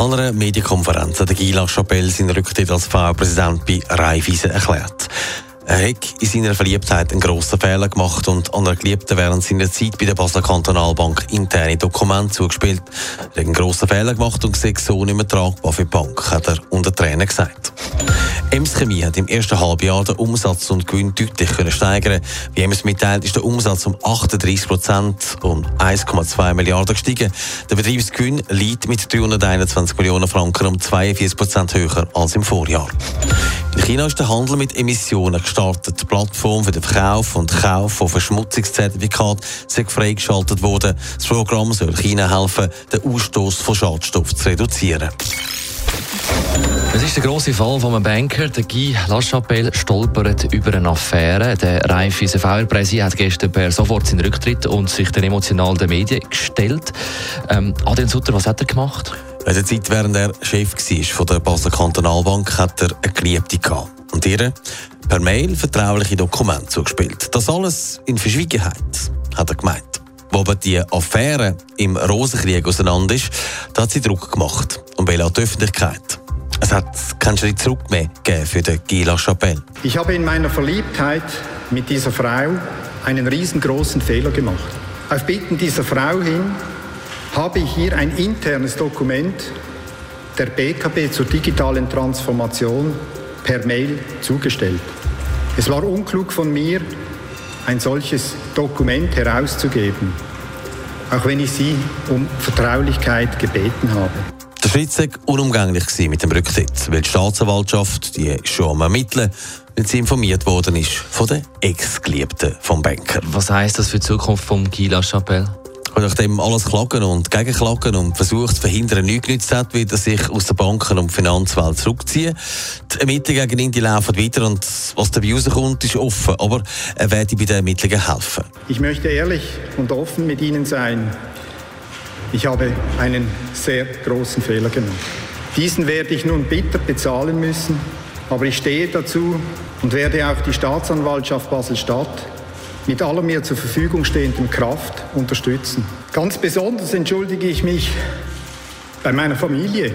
An einer Medienkonferenz hat Gila Chapelle seinen Rücktritt als V-Präsident bei Raiffeisen erklärt. Er hat in seiner Verliebtheit einen grossen Fehler gemacht und an einer Geliebten während seiner Zeit bei der Basler Kantonalbank interne Dokumente zugespielt. Er hat einen grossen Fehler gemacht und sieht so nicht mehr tragbar für die Bank, hat er unter Tränen gesagt. Ems Chemie hat im ersten Halbjahr den Umsatz und Gewinn deutlich können steigern. Wie Ems mitteilt, ist der Umsatz um 38 Prozent um 1,2 Milliarden gestiegen. Der Betriebsgewinn liegt mit 321 Millionen Franken um 42 Prozent höher als im Vorjahr. In China ist der Handel mit Emissionen gestartet. Die Plattform für den Verkauf und Kauf von Verschmutzungszertifikaten ist freigeschaltet worden. Das Programm soll China helfen, den Ausstoß von Schadstoffen zu reduzieren. Es ist der grosse Fall von einem Banker. Der Guy Lachapelle stolpert über eine Affäre. Der Raiffeisen VR-Präsident hat gestern per sofort seinen Rücktritt und sich den emotional den Medien gestellt. Ähm, Adrian Sutter, was hat er gemacht? In der Zeit, während er Chef war von der Basler Kantonalbank, hat er eine Geliebte gehabt. Und ihr per Mail vertrauliche Dokumente zugespielt. Das alles in Verschwiegenheit, hat er gemeint. Wo aber die Affäre im Rosenkrieg auseinander ist, da hat sie Druck gemacht und will auch die Öffentlichkeit. Es hat keinen Schritt zurück mehr gegeben für den Gila Chapelle. Ich habe in meiner Verliebtheit mit dieser Frau einen riesengroßen Fehler gemacht. Auf Bitten dieser Frau hin habe ich hier ein internes Dokument der BKB zur digitalen Transformation per Mail zugestellt. Es war unklug von mir, ein solches Dokument herauszugeben, auch wenn ich Sie um Vertraulichkeit gebeten habe. Der Schritt war unumgänglich mit dem Rücktritt, weil die Staatsanwaltschaft die schon am Ermitteln, weil sie informiert worden ist von der Ex-Geliebten vom Banker. Was heisst das für die Zukunft von Guy Lachapelle? Und nachdem alles klagen und gegenklagen und versucht zu verhindern, nichts genützt hat, wird er sich aus der Banken- und Finanzwelt zurückziehen. Die Ermittlungen gegen ihn die laufen weiter und was dabei rauskommt, ist offen. Aber er werde bei den Ermittlungen helfen. Ich möchte ehrlich und offen mit Ihnen sein. Ich habe einen sehr großen Fehler gemacht. Diesen werde ich nun bitter bezahlen müssen, aber ich stehe dazu und werde auch die Staatsanwaltschaft Basel-Stadt mit aller mir zur Verfügung stehenden Kraft unterstützen. Ganz besonders entschuldige ich mich bei meiner Familie.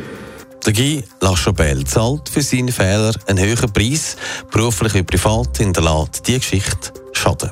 Der Guy Lachapelle zahlt für seine Fehler einen höheren Preis, beruflich wie privat hinterlässt die Geschichte Schaden.